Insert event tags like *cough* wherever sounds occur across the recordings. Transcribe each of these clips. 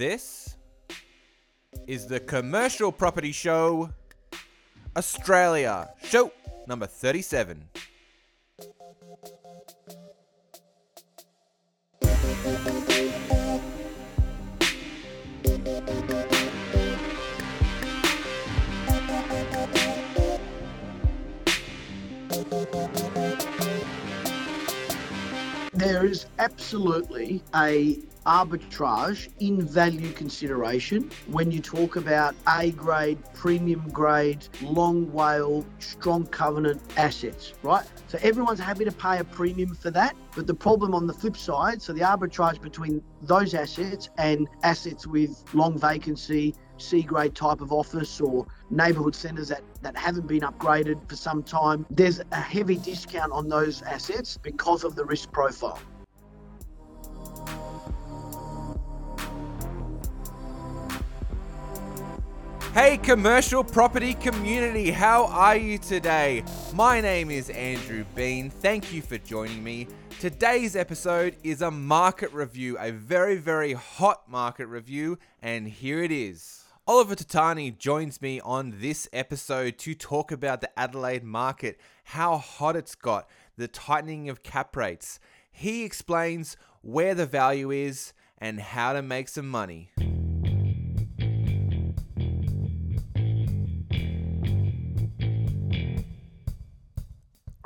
This is the Commercial Property Show Australia, show number 37. There is absolutely a arbitrage in value consideration when you talk about A grade, premium grade, long WALE, strong covenant assets, right? So everyone's happy to pay a premium for that. But the problem on the flip side, so the arbitrage between those assets and assets with long vacancy, C grade type of office or neighbourhood centres that, that haven't been upgraded for some time, there's a heavy discount on those assets because of the risk profile. Hey, commercial property community, how are you today? My name is Andrew Bean. Thank you for joining me. Today's episode is a market review, a very, very hot market review, and here it is. Oliver Totani joins me on this episode to talk about the Adelaide market, how hot it's got, the tightening of cap rates. He explains where the value is and how to make some money.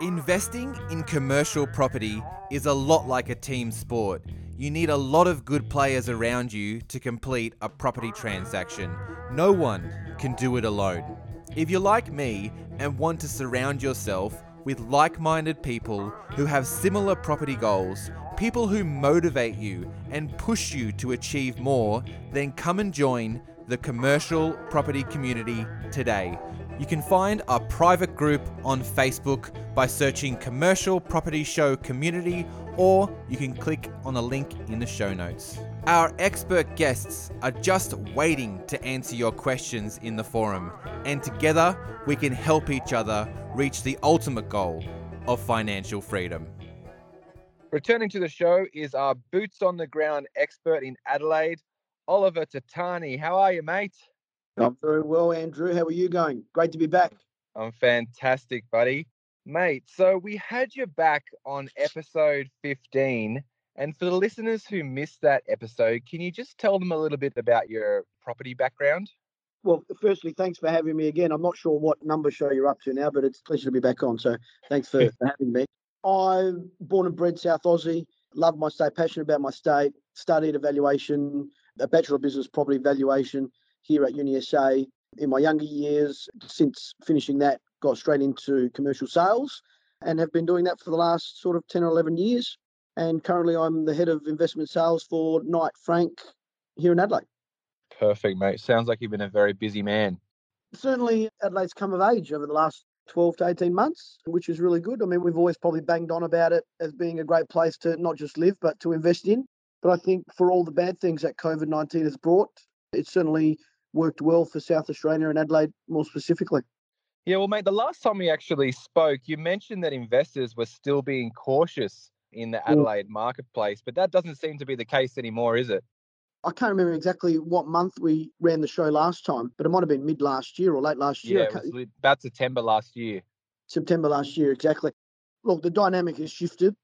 Investing in commercial property is a lot like a team sport. You need a lot of good players around you to complete a property transaction. No one can do it alone. If you're like me and want to surround yourself with like minded people who have similar property goals, people who motivate you and push you to achieve more, then come and join the commercial property community today. You can find our private group on Facebook by searching Commercial Property Show Community, or you can click on the link in the show notes. Our expert guests are just waiting to answer your questions in the forum, and together we can help each other reach the ultimate goal of financial freedom. Returning to the show is our boots on the ground expert in Adelaide, Oliver Totani. How are you, mate? I'm very well, Andrew. How are you going? Great to be back. I'm fantastic, buddy. Mate, so we had you back on episode 15. And for the listeners who missed that episode, can you just tell them a little bit about your property background? Well, firstly, thanks for having me again. I'm not sure what number show you're up to now, but it's a pleasure to be back on. So thanks for, *laughs* for having me. I'm born and bred South Aussie, love my state, passionate about my state, studied evaluation, a Bachelor of Business Property Valuation here at UniSA. In my younger years, since finishing that, got straight into commercial sales and have been doing that for the last sort of 10 or 11 years. And currently, I'm the head of investment sales for Knight Frank here in Adelaide. Perfect, mate. Sounds like you've been a very busy man. Certainly, Adelaide's come of age over the last 12 to 18 months, which is really good. I mean, we've always probably banged on about it as being a great place to not just live, but to invest in. But I think for all the bad things that COVID 19 has brought, it's certainly worked well for South Australia and Adelaide more specifically. Yeah, well, mate, the last time we actually spoke, you mentioned that investors were still being cautious in the mm. Adelaide marketplace, but that doesn't seem to be the case anymore, is it? I can't remember exactly what month we ran the show last time, but it might have been mid last year or late last year. Yeah, it was about September last year. September last year, exactly. Look, the dynamic has shifted.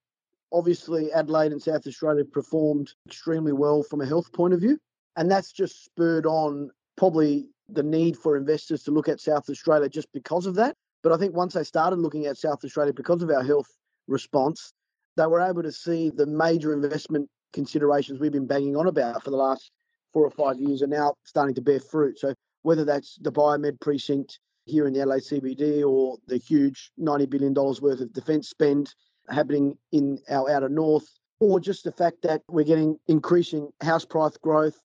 Obviously, Adelaide and South Australia performed extremely well from a health point of view, and that's just spurred on probably the need for investors to look at South Australia just because of that. But I think once they started looking at South Australia because of our health response, they were able to see the major investment considerations we've been banging on about for the last four or five years are now starting to bear fruit. So whether that's the biomed precinct here in the LA CBD or the huge $90 billion worth of defence spend happening in our outer north, or just the fact that we're getting increasing house price growth.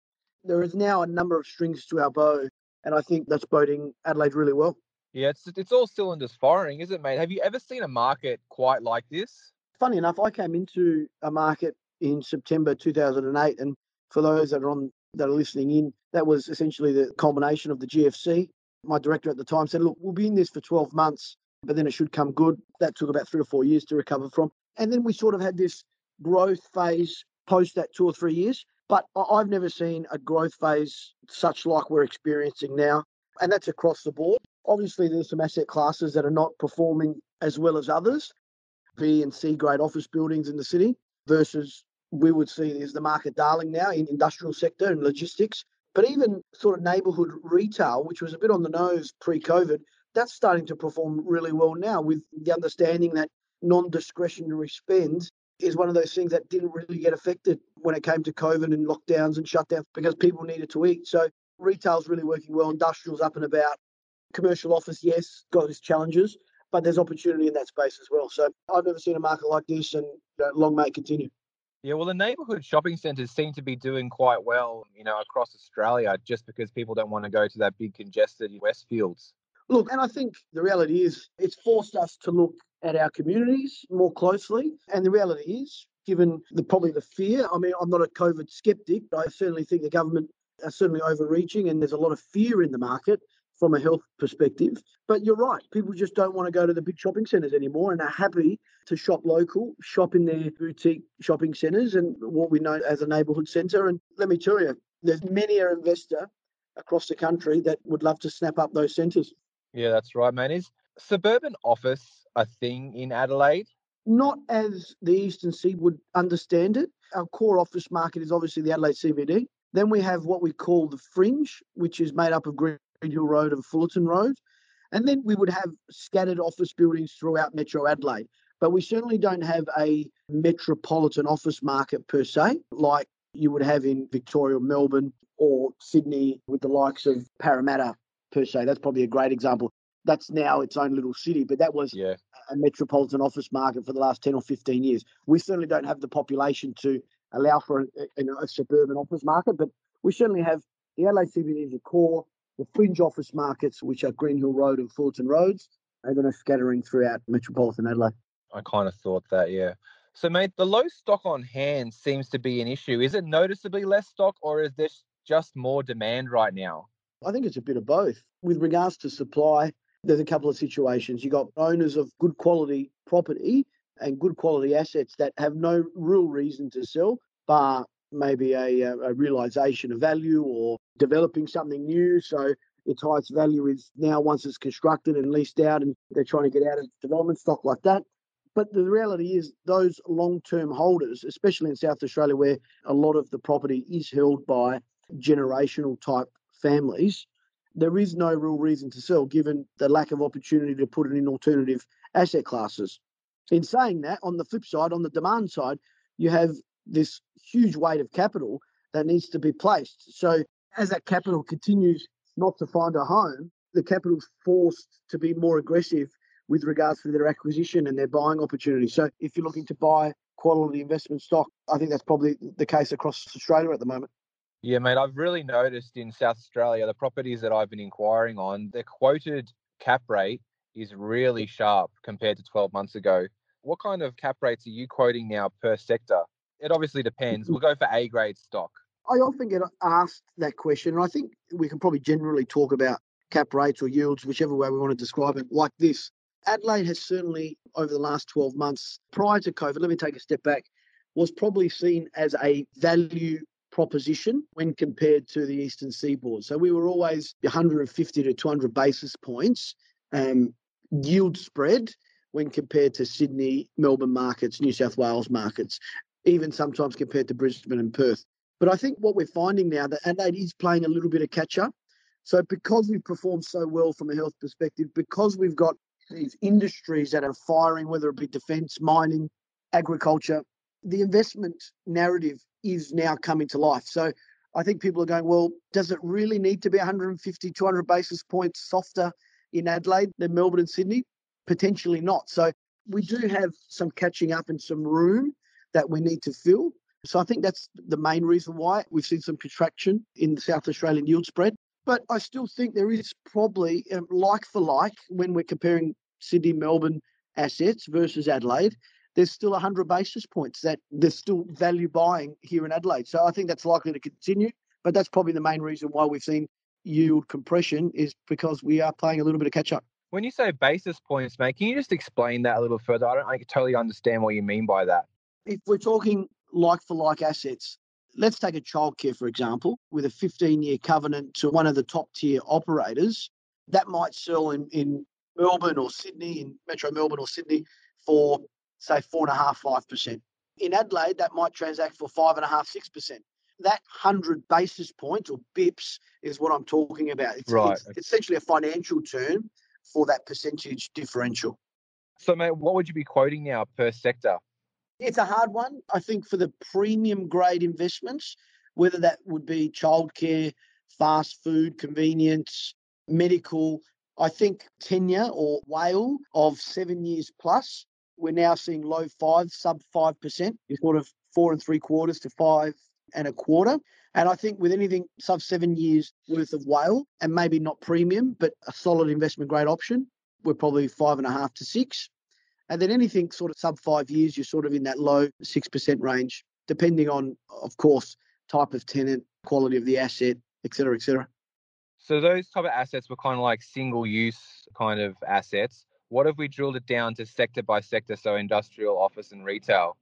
There is now a number of strings to our bow and I think that's boding Adelaide really well. Yeah, it's it's all cylinders firing, is it, mate? Have you ever seen a market quite like this? Funny enough, I came into a market in September 2008, and for those that are on that are listening in, that was essentially the culmination of the GFC. My director at the time said, "Look, we'll be in this for 12 months, but then it should come good." That took about three or four years to recover from, and then we sort of had this growth phase post that two or three years. But I've never seen a growth phase such like we're experiencing now. And that's across the board. Obviously, there's some asset classes that are not performing as well as others. B and C grade office buildings in the city versus we would see is the market darling now in industrial sector and logistics. But even sort of neighbourhood retail, which was a bit on the nose pre-COVID, that's starting to perform really well now with the understanding that non-discretionary spend is one of those things that didn't really get affected when it came to COVID and lockdowns and shutdowns because people needed to eat. So retail's really working well, industrial's up and about. Commercial office, yes, got its challenges, but there's opportunity in that space as well. So I've never seen a market like this, and you know, long may it continue. Yeah, well, the neighbourhood shopping centres seem to be doing quite well, you know, across Australia, just because people don't want to go to that big congested Westfields. Look, and I think the reality is it's forced us to look at our communities more closely. And the reality is, given the probably the fear, I mean, I'm not a COVID skeptic, but I certainly think the government are certainly overreaching and there's a lot of fear in the market from a health perspective. But you're right, people just don't want to go to the big shopping centres anymore and are happy to shop local, shop in their boutique shopping centres and what we know as a neighbourhood centre. And let me tell you, there's many an investor across the country that would love to snap up those centres. Yeah, that's right, man. Is suburban office a thing in Adelaide? Not as the Eastern Sea would understand it. Our core office market is obviously the Adelaide CBD. Then we have what we call the fringe, which is made up of Green Hill Road and Fullerton Road. And then we would have scattered office buildings throughout Metro Adelaide. But we certainly don't have a metropolitan office market per se, like you would have in Victoria, Melbourne, or Sydney with the likes of Parramatta per se. That's probably a great example. That's now its own little city, but that was yeah. a metropolitan office market for the last 10 or 15 years. We certainly don't have the population to allow for a, a, a suburban office market, but we certainly have the LA CBD as a core, the fringe office markets, which are Greenhill Road and Fullerton Roads, and then are scattering throughout metropolitan Adelaide. I kind of thought that, yeah. So, mate, the low stock on hand seems to be an issue. Is it noticeably less stock, or is there just more demand right now? I think it's a bit of both. With regards to supply, there's a couple of situations. You've got owners of good quality property and good quality assets that have no real reason to sell, but maybe a, a realization of value or developing something new. So its highest value is now once it's constructed and leased out, and they're trying to get out of development stock like that. But the reality is, those long term holders, especially in South Australia, where a lot of the property is held by generational type families, there is no real reason to sell given the lack of opportunity to put it in alternative asset classes. In saying that, on the flip side, on the demand side, you have this huge weight of capital that needs to be placed. So as that capital continues not to find a home, the capital's forced to be more aggressive with regards to their acquisition and their buying opportunity. So if you're looking to buy quality investment stock, I think that's probably the case across Australia at the moment. Yeah, mate, I've really noticed in South Australia, the properties that I've been inquiring on, the quoted cap rate is really sharp compared to 12 months ago. What kind of cap rates are you quoting now per sector? It obviously depends. We'll go for A grade stock. I often get asked that question, and I think we can probably generally talk about cap rates or yields, whichever way we want to describe it, like this. Adelaide has certainly, over the last 12 months, prior to COVID, let me take a step back, was probably seen as a value proposition when compared to the eastern seaboard. So we were always 150 to 200 basis points um, yield spread when compared to Sydney, Melbourne markets, New South Wales markets, even sometimes compared to Brisbane and Perth. But I think what we're finding now that Adelaide is playing a little bit of catch up. So because we've performed so well from a health perspective, because we've got these industries that are firing, whether it be defence, mining, agriculture, the investment narrative is now coming to life. So I think people are going, well, does it really need to be 150, 200 basis points softer in Adelaide than Melbourne and Sydney? Potentially not. So we do have some catching up and some room that we need to fill. So I think that's the main reason why we've seen some contraction in the South Australian yield spread. But I still think there is probably um, like for like when we're comparing Sydney, Melbourne assets versus Adelaide there's still 100 basis points that there's still value buying here in Adelaide. So I think that's likely to continue. But that's probably the main reason why we've seen yield compression is because we are playing a little bit of catch up. When you say basis points, mate, can you just explain that a little further? I don't I totally understand what you mean by that. If we're talking like for like assets, let's take a childcare, for example, with a 15 year covenant to one of the top tier operators. That might sell in, in Melbourne or Sydney, in Metro Melbourne or Sydney, for say four and a half, five percent. In Adelaide, that might transact for five and a half, six percent. That hundred basis points or bips is what I'm talking about. It's, Right. it's essentially a financial term for that percentage differential. So, mate, what would you be quoting now per sector? It's a hard one. I think for the premium grade investments, whether that would be childcare, fast food, convenience, medical, I think tenure or WALE of seven years plus. We're now seeing low five, sub five percent. You're sort of four and three quarters to five and a quarter. And I think with anything sub seven years worth of WALE, and maybe not premium, but a solid investment grade option, we're probably five and a half to six. And then anything sort of sub five years, you're sort of in that low 6% range, depending on, of course, type of tenant, quality of the asset, et cetera, et cetera. So, those type of assets were kind of like single use kind of assets. What if we drilled it down to sector by sector? So, industrial, office, and retail.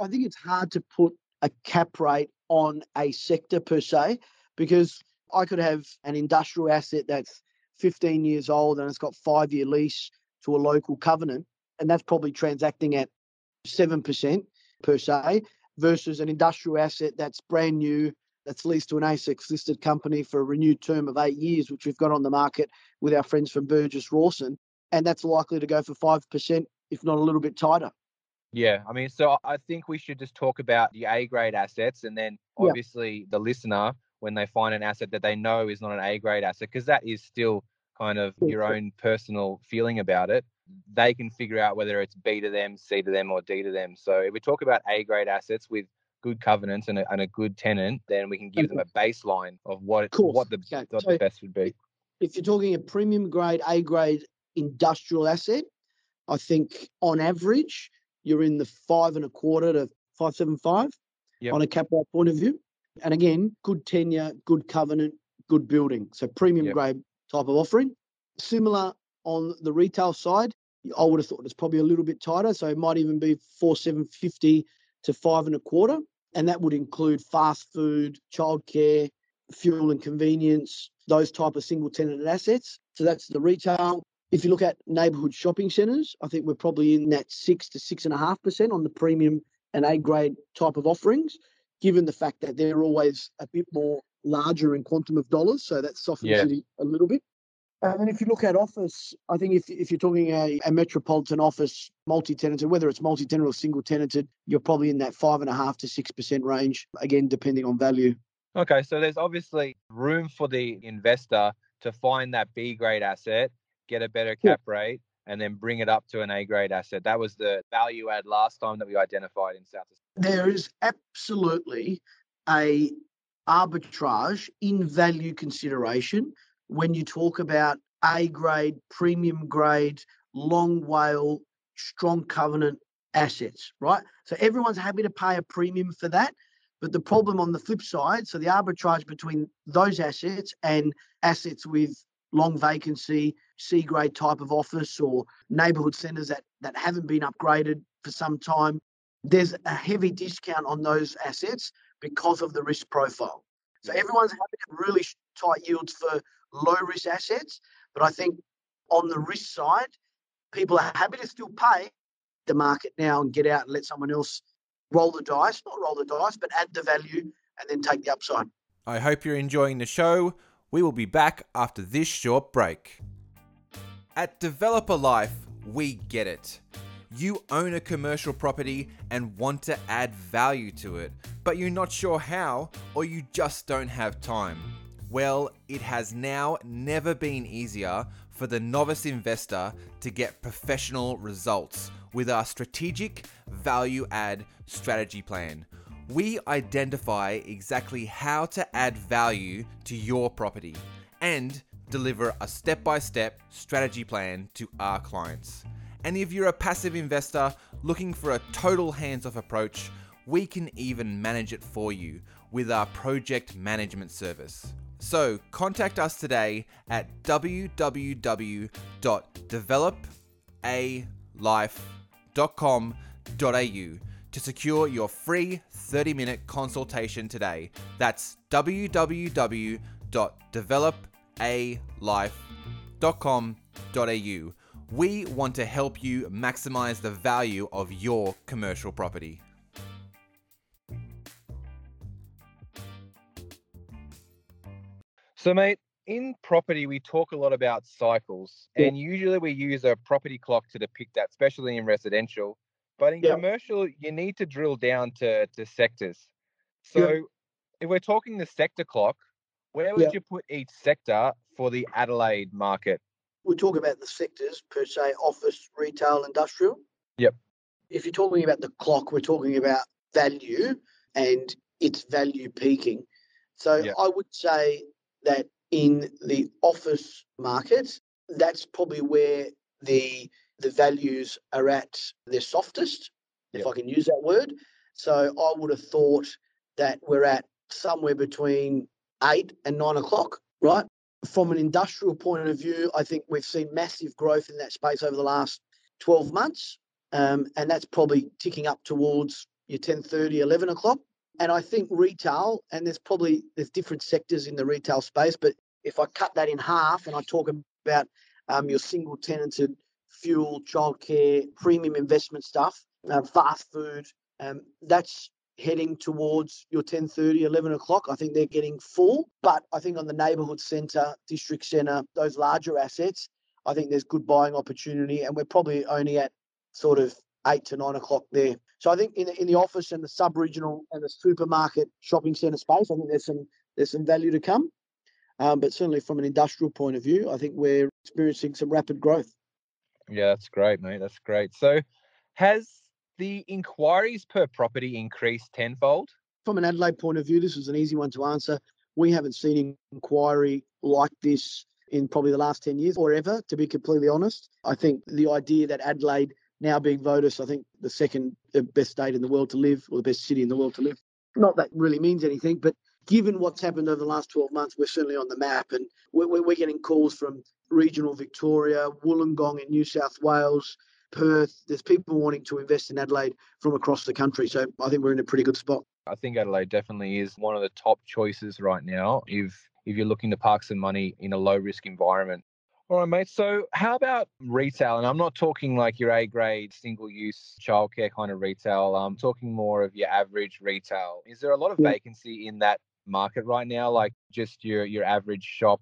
I think it's hard to put a cap rate on a sector per se, because I could have an industrial asset that's 15 years old and it's got five year lease to a local covenant, and that's probably transacting at 7% per se, versus an industrial asset that's brand new, that's leased to an ASX listed company for a renewed term of eight years, which we've got on the market with our friends from Burgess Rawson, and that's likely to go for 5%, if not a little bit tighter. Yeah, I mean, so I think we should just talk about the A grade assets, and then Yeah. obviously the listener, when they find an asset that they know is not an A grade asset, because that is still kind of your own personal feeling about it, they can figure out whether it's B to them, C to them, or D to them. So if we talk about A grade assets with good covenants and a, and a good tenant, then we can give them a baseline of what what the Okay, what so- the best would be. if you're talking a premium grade, A grade industrial asset, I think on average you're in the five and a quarter to five seven five Yep. on a cap rate point of view. And again, good tenure, good covenant, good building. So premium Yep. grade type of offering. Similar on the retail side, I would have thought it's probably a little bit tighter. So it might even be four seven fifty to five and a quarter. And that would include fast food, childcare, fuel and convenience, those type of single tenanted assets. So that's the retail. If you look at neighbourhood shopping centres, I think we're probably in that six to six and a half percent on the premium and A grade type of offerings, given the fact that they're always a bit more larger in quantum of dollars. So that softens Yeah. it a little bit. And then if you look at office, I think if, if you're talking a, a metropolitan office, multi-tenanted, whether it's multi-tenant or single tenanted, you're probably in that five and a half to six percent range, again, depending on value. Okay, so there's obviously room for the investor to find that B grade asset, get a better Yeah. cap rate, and then bring it up to an A grade asset. That was the value add last time that we identified in South Australia. there is absolutely a arbitrage in value consideration when you talk about A grade, premium grade, long WALE, strong covenant assets, right? So everyone's happy to pay a premium for that. But the problem on the flip side, so the arbitrage between those assets and assets with long vacancy, C grade type of office or neighborhood centers that, that haven't been upgraded for some time, there's a heavy discount on those assets because of the risk profile. So everyone's having really tight yields for low risk assets, but I think on the risk side, people are happy to still pay the market now and get out and let someone else roll the dice, not roll the dice, but add the value and then take the upside. I hope you're enjoying the show. We will be back after this short break. At Developer Life, we get it. You own a commercial property and want to add value to it, but you're not sure how, or you just don't have time. Well, it has now never been easier for the novice investor to get professional results with our strategic value add strategy plan. We identify exactly how to add value to your property and deliver a step by step strategy plan to our clients. And if you're a passive investor looking for a total hands off approach, we can even manage it for you with our project management service. So contact us today at www.developerlife.com.au to secure your free 30 minute consultation today. That's www.developerlife.com.au. We want to help you maximize the value of your commercial property. So, mate, in property, we talk a lot about cycles, and usually we use a property clock to depict that, especially in residential. But in Yeah. commercial, you need to drill down to, to sectors. So, if we're talking the sector clock, where would Yeah. you put each sector for the Adelaide market? we talk about the sectors per se office, retail, industrial. Yep. If you're talking about the clock, we're talking about value and its value peaking. So Yep. I would say that in the office market, that's probably where the the values are at their softest, if Yep. I can use that word. So I would have thought that we're at somewhere between eight and nine o'clock, right? From an industrial point of view, I think we've seen massive growth in that space over the last 12 months. Um, and that's probably ticking up towards your 10.30, 11 o'clock. And I think retail, and there's probably there's different sectors in the retail space, but if I cut that in half and I talk about um, your single tenanted fuel, childcare, premium investment stuff, uh, fast food, um, that's heading towards your 10.30 11 o'clock. I think they're getting full but i think on the neighbourhood centre district centre those larger assets i think there's good buying opportunity and we're probably only at sort of 8 to 9 o'clock there. So i think in the, in the office and the sub-regional and the supermarket shopping centre space i think there's some there's some value to come. Um, but certainly from an industrial point of view i think we're experiencing some rapid growth Yeah, that's great, mate. That's great. So, has the inquiries per property increased tenfold? from an Adelaide point of view, this is an easy one to answer. We haven't seen inquiry like this in probably the last 10 years or ever, to be completely honest. I think the idea that Adelaide now being voted, I think, the second uh, best state in the world to live or the best city in the world to live, not that really means anything, but given what's happened over the last 12 months, we're certainly on the map and we're, we're getting calls from regional Victoria, Wollongong in New South Wales, Perth. There's people wanting to invest in Adelaide from across the country. So I think we're in a pretty good spot. I think Adelaide definitely is one of the top choices right now if if you're looking to park some money in a low risk environment. All right, mate. So how about retail? And I'm not talking like your A grade single use childcare kind of retail. I'm talking more of your average retail. Is there a lot of vacancy in that market right now? Like just your your average shop?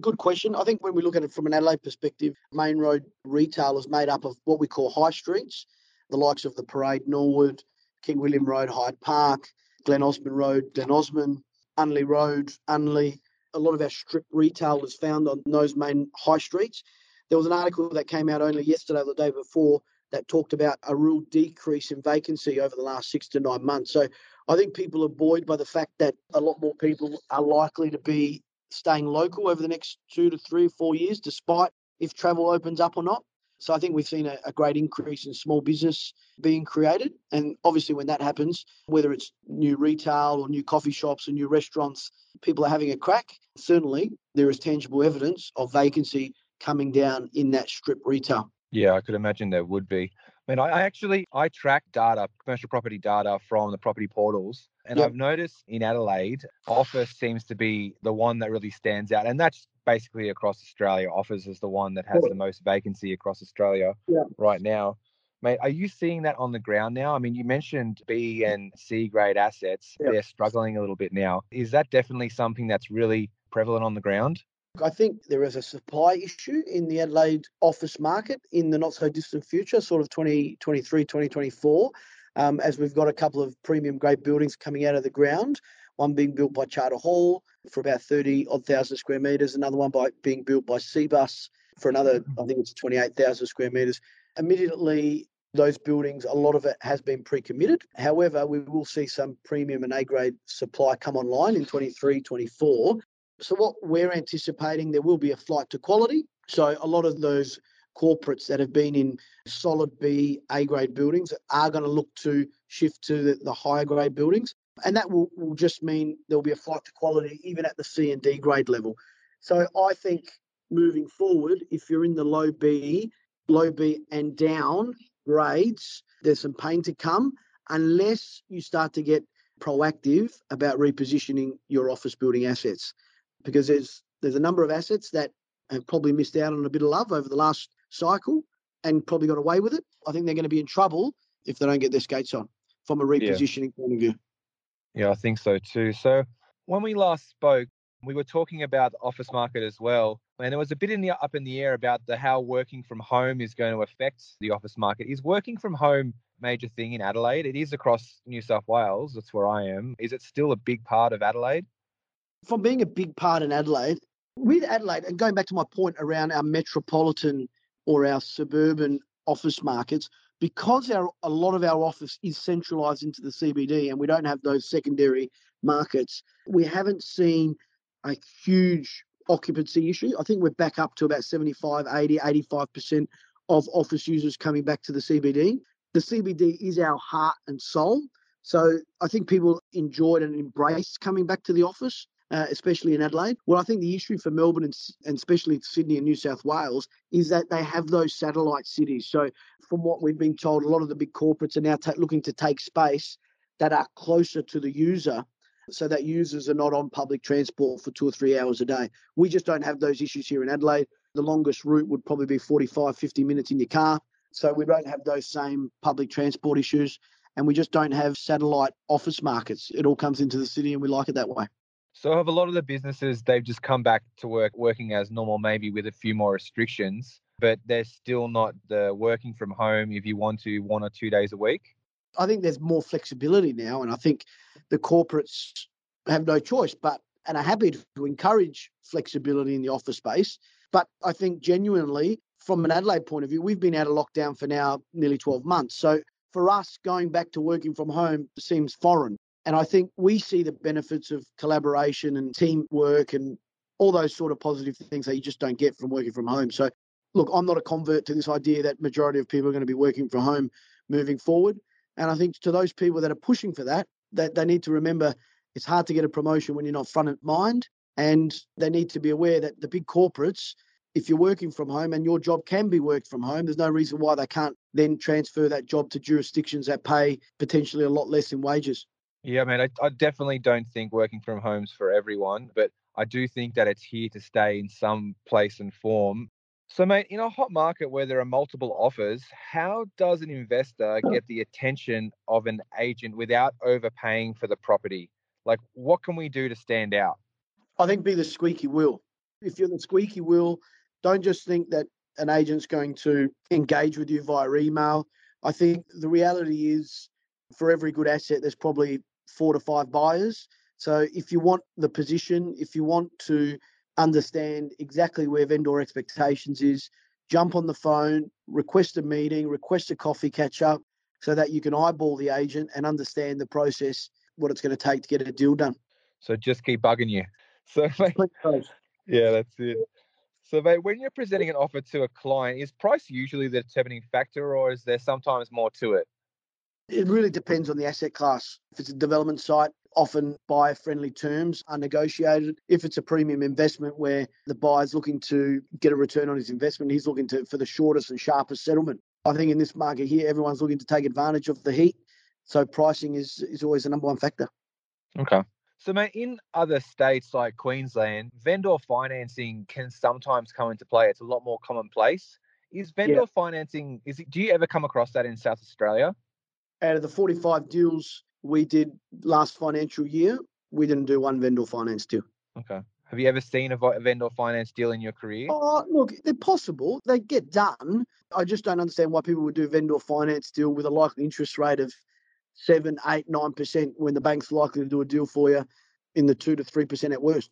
Good question. I think when we look at it from an Adelaide perspective, main road retail is made up of what we call high streets, the likes of the Parade, Norwood, King William Road, Hyde Park, Glen Osmond Road, Glen Osmond, Unley Road, Unley. A lot of our strip retail found on those main high streets. There was an article that came out only yesterday or the day before that talked about a real decrease in vacancy over the last six to nine months. So I think people are buoyed by the fact that a lot more people are likely to be staying local over the next two to three or four years, despite if travel opens up or not. So I think we've seen a, a great increase in small business being created. And obviously, when that happens, whether it's new retail or new coffee shops or new restaurants, people are having a crack. Certainly, there is tangible evidence of vacancy coming down in that strip retail. Yeah, I could imagine there would be. I mean, I actually I track data, commercial property data from the property portals, and Yep. I've noticed in Adelaide, office seems to be the one that really stands out, and that's basically across Australia. Office is the one that has the most vacancy across Australia Yeah. right now. Mate, are you seeing that on the ground now? I mean, you mentioned B and C grade assets; Yeah. they're struggling a little bit now. Is that definitely something that's really prevalent on the ground? I think there is a supply issue in the Adelaide office market in the not so distant future, sort of 2023, 2024, um, as we've got a couple of premium grade buildings coming out of the ground. One being built by Charter Hall for about 30 odd thousand square metres, another one by being built by Cbus for another, I think it's 28,000 square metres. Immediately, those buildings, a lot of it has been pre-committed. However, we will see some premium and A-grade supply come online in 23, 24. So what we're anticipating, there will be a flight to quality. So a lot of those corporates that have been in solid B, A-grade buildings are going to look to shift to the, the higher grade buildings. And that will, will just mean there'll be a flight to quality even at the C and D grade level. So I think moving forward, if you're in the low B, low B and down grades, there's some pain to come. unless you start to get proactive about repositioning your office building assets. Because there's there's a number of assets that have probably missed out on a bit of love over the last cycle and probably got away with it. I think they're going to be in trouble if they don't get their skates on from a repositioning yeah. point of view. Yeah, I think so too. So when we last spoke, we were talking about the office market as well, and there was a bit in the up in the air about the how working from home is going to affect the office market. Is working from home major thing in Adelaide? It is across New South Wales. That's where I am. Is it still a big part of Adelaide? From being a big part in Adelaide, with Adelaide, and going back to my point around our metropolitan or our suburban office markets, because our, a lot of our office is centralised into the CBD and we don't have those secondary markets, we haven't seen a huge occupancy issue. I think we're back up to about 75, 80, 85% of office users coming back to the CBD. The CBD is our heart and soul. So I think people enjoyed and embraced coming back to the office uh, especially in Adelaide. Well, I think the issue for Melbourne and, and especially Sydney and New South Wales is that they have those satellite cities. So, from what we've been told, a lot of the big corporates are now ta- looking to take space that are closer to the user so that users are not on public transport for two or three hours a day. We just don't have those issues here in Adelaide. The longest route would probably be 45, 50 minutes in your car. So we don't have those same public transport issues. And we just don't have satellite office markets. It all comes into the city and we like it that way. So have a lot of the businesses they've just come back to work working as normal, maybe with a few more restrictions, but they're still not the working from home if you want to one or two days a week. I think there's more flexibility now, and I think the corporates have no choice but and are happy to encourage flexibility in the office space. But I think genuinely, from an Adelaide point of view, we've been out of lockdown for now nearly 12 months. So for us, going back to working from home seems foreign. And I think we see the benefits of collaboration and teamwork and all those sort of positive things that you just don't get from working from home. So, look, I'm not a convert to this idea that majority of people are going to be working from home moving forward. And I think to those people that are pushing for that, that they need to remember it's hard to get a promotion when you're not front of mind. And they need to be aware that the big corporates, if you're working from home and your job can be worked from home, there's no reason why they can't then transfer that job to jurisdictions that pay potentially a lot less in wages. Yeah, man, I, I definitely don't think working from home's for everyone, but I do think that it's here to stay in some place and form. So, mate, in a hot market where there are multiple offers, how does an investor get the attention of an agent without overpaying for the property? Like, what can we do to stand out? I think be the squeaky wheel. If you're the squeaky wheel, don't just think that an agent's going to engage with you via email. I think the reality is for every good asset, there's probably four to five buyers. So if you want the position, if you want to understand exactly where vendor expectations is, jump on the phone, request a meeting, request a coffee catch up so that you can eyeball the agent and understand the process, what it's going to take to get a deal done. So just keep bugging you. *laughs* So mate, yeah, that's it. So mate, when you're presenting an offer to a client, is price usually the determining factor or is there sometimes more to it? It really depends on the asset class. If it's a development site, often buyer friendly terms are negotiated. If it's a premium investment where the buyer's looking to get a return on his investment, he's looking to for the shortest and sharpest settlement. I think in this market here, everyone's looking to take advantage of the heat. So pricing is is always the number one factor. Okay. So, mate, in other states like Queensland, vendor financing can sometimes come into play. It's a lot more commonplace. Is vendor yeah. financing? Is it? Do you ever come across that in South Australia? Out of the 45 deals we did last financial year, we didn't do one vendor finance deal. Okay. Have you ever seen a vendor finance deal in your career? Oh, look, they're possible. They get done. I just don't understand why people would do vendor finance deal with a likely interest rate of seven, eight, nine percent when the bank's likely to do a deal for you in the two to three percent at worst.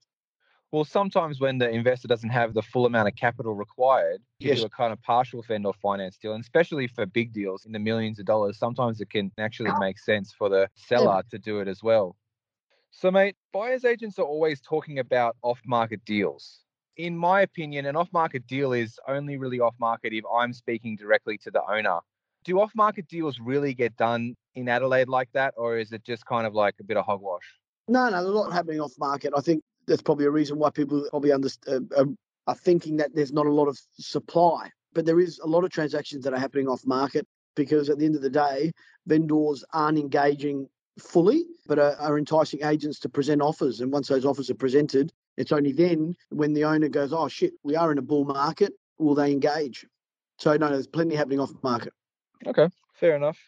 Well, sometimes when the investor doesn't have the full amount of capital required, you yes. do a kind of partial fend vendor finance deal, and especially for big deals in the millions of dollars, sometimes it can actually make sense for the seller to do it as well. So, mate, buyers agents are always talking about off market deals. In my opinion, an off market deal is only really off market if I'm speaking directly to the owner. Do off market deals really get done in Adelaide like that, or is it just kind of like a bit of hogwash? No, no, there's a lot happening off market. I think that's probably a reason why people probably under, uh, are thinking that there's not a lot of supply. But there is a lot of transactions that are happening off market. because at the end of the day, vendors aren't engaging fully, but are, are enticing agents to present offers. And once those offers are presented, it's only then when the owner goes, oh shit, we are in a bull market, will they engage? So no, there's plenty happening off market. Okay, fair enough.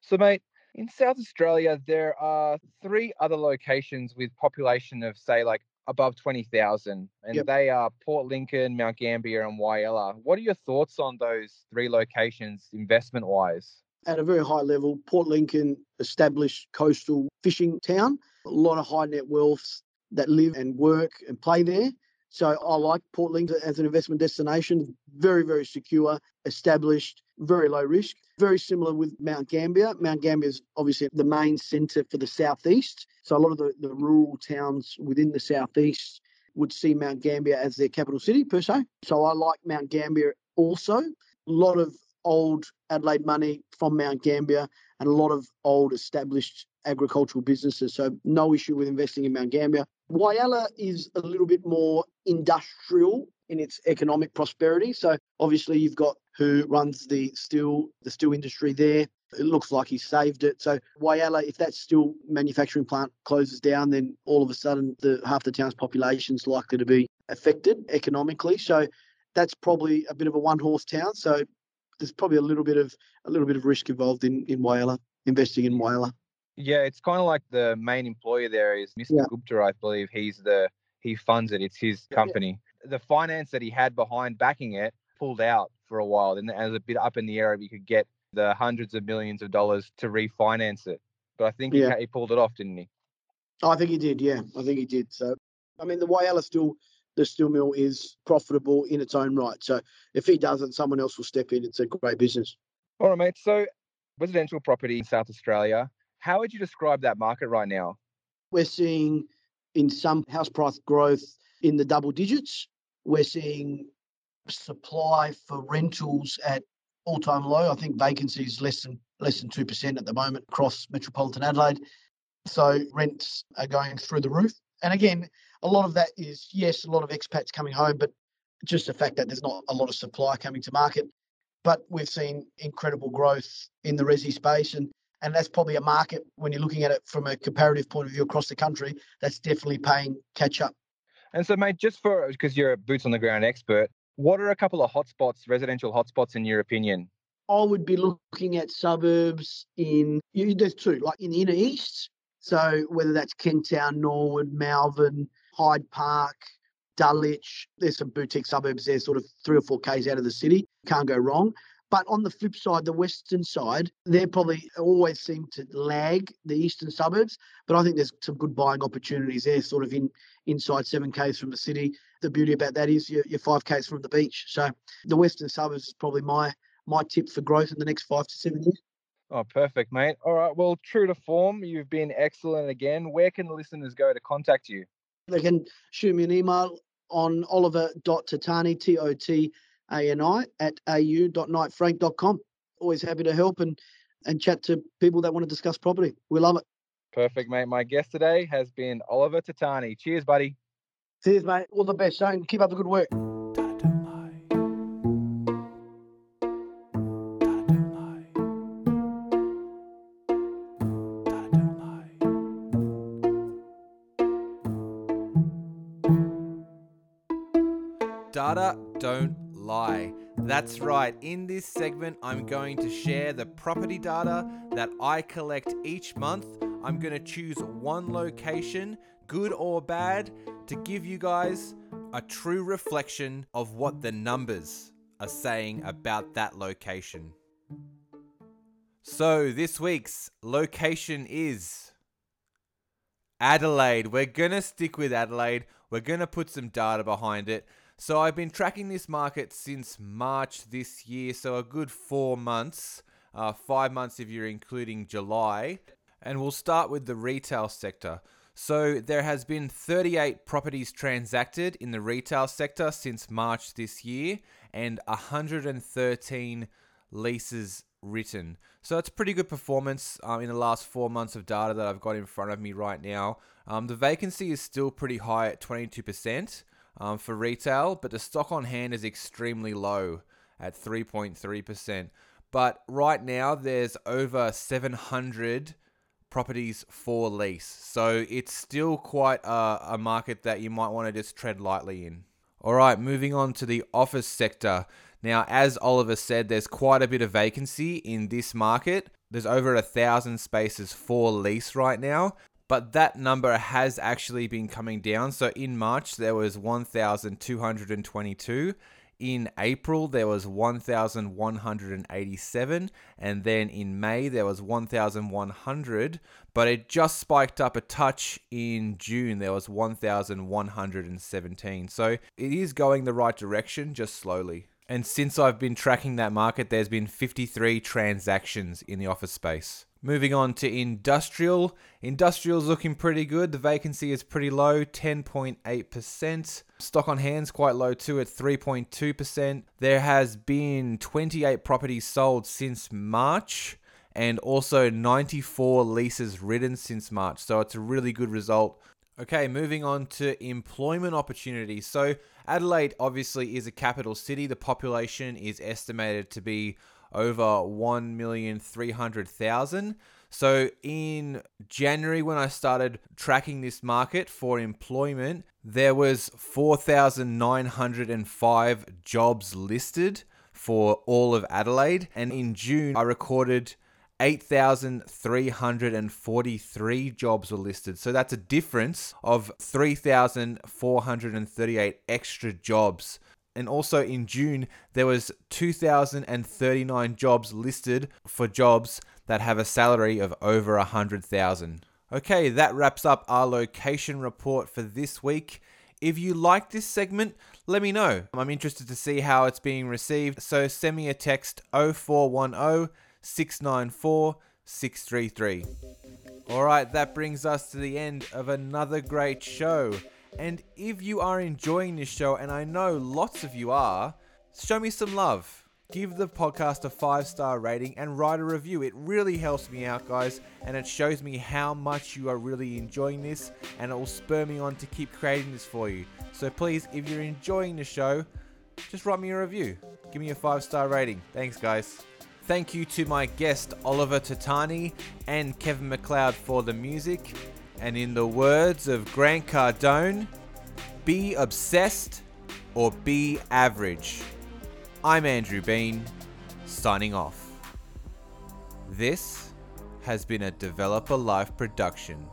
So mate, in South Australia, there are three other locations with population of say like above 20,000 and Yep. they are Port Lincoln, Mount Gambier and Whyalla. What are your thoughts on those three locations investment wise? At a very high level, Port Lincoln, established coastal fishing town, a lot of high net wealths that live and work and play there. So I like Port Lincoln as an investment destination. Very, very secure, established, very low risk. Very similar with Mount Gambier. Mount Gambier is obviously the main centre for the southeast. So a lot of the, the rural towns within the southeast would see Mount Gambier as their capital city per se. So I like Mount Gambier also. A lot of old Adelaide money from Mount Gambier and a lot of old established agricultural businesses. So no issue with investing in Mount Gambier. Whyalla is a little bit more industrial in its economic prosperity. So obviously you've got who runs the steel the steel industry there. It looks like he saved it. So Whyalla, if that steel manufacturing plant closes down, then all of a sudden the half the town's population is likely to be affected economically. So that's probably a bit of a one horse town. So there's probably a little bit of a little bit of risk involved in in Whyalla, investing in Whyalla. Yeah, it's kind of like the main employer there is Mr. Yeah. Gupta, I believe. He's the he funds it. It's his Yeah. company. The finance that he had behind backing it pulled out for a while. and it was a bit up in the air if he could get the hundreds of millions of dollars to refinance it. But I think he, Yeah. ca- he pulled it off, didn't he? Oh, I think he did. Yeah, I think he did. So I mean, the Whyalla steel the steel mill is profitable in its own right. So if he doesn't, someone else will step in. It's a great business. All right, mate. So residential property in South Australia. How would you describe that market right now? We're seeing in some house price growth in the double digits. We're seeing supply for rentals at all-time low. I think vacancy is less than less than two percent at the moment across metropolitan Adelaide. So rents are going through the roof. And again, a lot of that is yes, a lot of expats coming home, but just the fact that there's not a lot of supply coming to market. But we've seen incredible growth in the resi space and and that's probably a market when you're looking at it from a comparative point of view across the country, that's definitely paying catch up. And so, mate, just for because you're a boots on the ground expert, what are a couple of hotspots, residential hotspots, in your opinion? I would be looking at suburbs in there's two, like in the inner east. So whether that's Kent Town, Norwood, Malvern, Hyde Park, Dulwich, there's some boutique suburbs there, sort of three or four k's out of the city. Can't go wrong. But on the flip side, the western side, they probably always seem to lag the eastern suburbs. But I think there's some good buying opportunities there, sort of in inside seven k's from the city. The beauty about that is you're, you're five k's from the beach. So the western suburbs is probably my my tip for growth in the next five to seven years. Oh, perfect, mate. All right. Well, true to form, you've been excellent again. Where can the listeners go to contact you? They can shoot me an email on oliver.totani, T O T A N I, at au.knightfrank.com. Always happy to help and, and chat to people that want to discuss property. We love it. Perfect, mate. My guest today has been Oliver Totani. Cheers, buddy. Cheers, mate. All the best, Shane. Keep up the good work. Data don't lie. That's right, in this segment, I'm going to share the property data that I collect each month. I'm going to choose one location, good or bad, to give you guys a true reflection of what the numbers are saying about that location. So, this week's location is Adelaide. We're going to stick with Adelaide. We're going to put some data behind it. So I've been tracking this market since March this year, so a good four months, uh, five months if you're including July. And we'll start with the retail sector. So there has been 38 properties transacted in the retail sector since March this year, and 113 leases written. So it's pretty good performance um, in the last four months of data that I've got in front of me right now. Um, the vacancy is still pretty high at 22% um, for retail, but the stock on hand is extremely low at 3.3%. but right now there's over 700 properties for lease. So it's still quite a, a market that you might want to just tread lightly in. All right, moving on to the office sector. Now, as Oliver said, there's quite a bit of vacancy in this market. There's over a thousand spaces for lease right now, but that number has actually been coming down. So in March, there was 1,222. In April, there was 1,187. And then in May, there was 1,100. But it just spiked up a touch in June. There was 1,117. So it is going the right direction, just slowly. And since I've been tracking that market, there's been 53 transactions in the office space. Moving on to industrial. Industrial's looking pretty good. The vacancy is pretty low, 10.8%. Stock on hand's quite low too at 3.2%. There has been 28 properties sold since March and also 94 leases written since March. So it's a really good result. Okay, moving on to employment opportunities. So Adelaide obviously is a capital city. The population is estimated to be over 1,300,000. So in January when I started tracking this market for employment, there was 4,905 jobs listed for all of Adelaide and in June I recorded 8,343 jobs were listed. So that's a difference of 3,438 extra jobs. And also in June, there was 2,039 jobs listed for jobs that have a salary of over 100,000. Okay, that wraps up our location report for this week. If you like this segment, let me know. I'm interested to see how it's being received. So send me a text 0410 694 633. All right, that brings us to the end of another great show. And if you are enjoying this show, and I know lots of you are, show me some love. Give the podcast a five star rating and write a review. It really helps me out, guys, and it shows me how much you are really enjoying this, and it will spur me on to keep creating this for you. So please, if you're enjoying the show, just write me a review. Give me a five star rating. Thanks, guys. Thank you to my guest Oliver Totani and Kevin MacLeod for the music. And in the words of Grant Cardone, be obsessed or be average. I'm Andrew Bean, signing off. This has been a Developer Life production.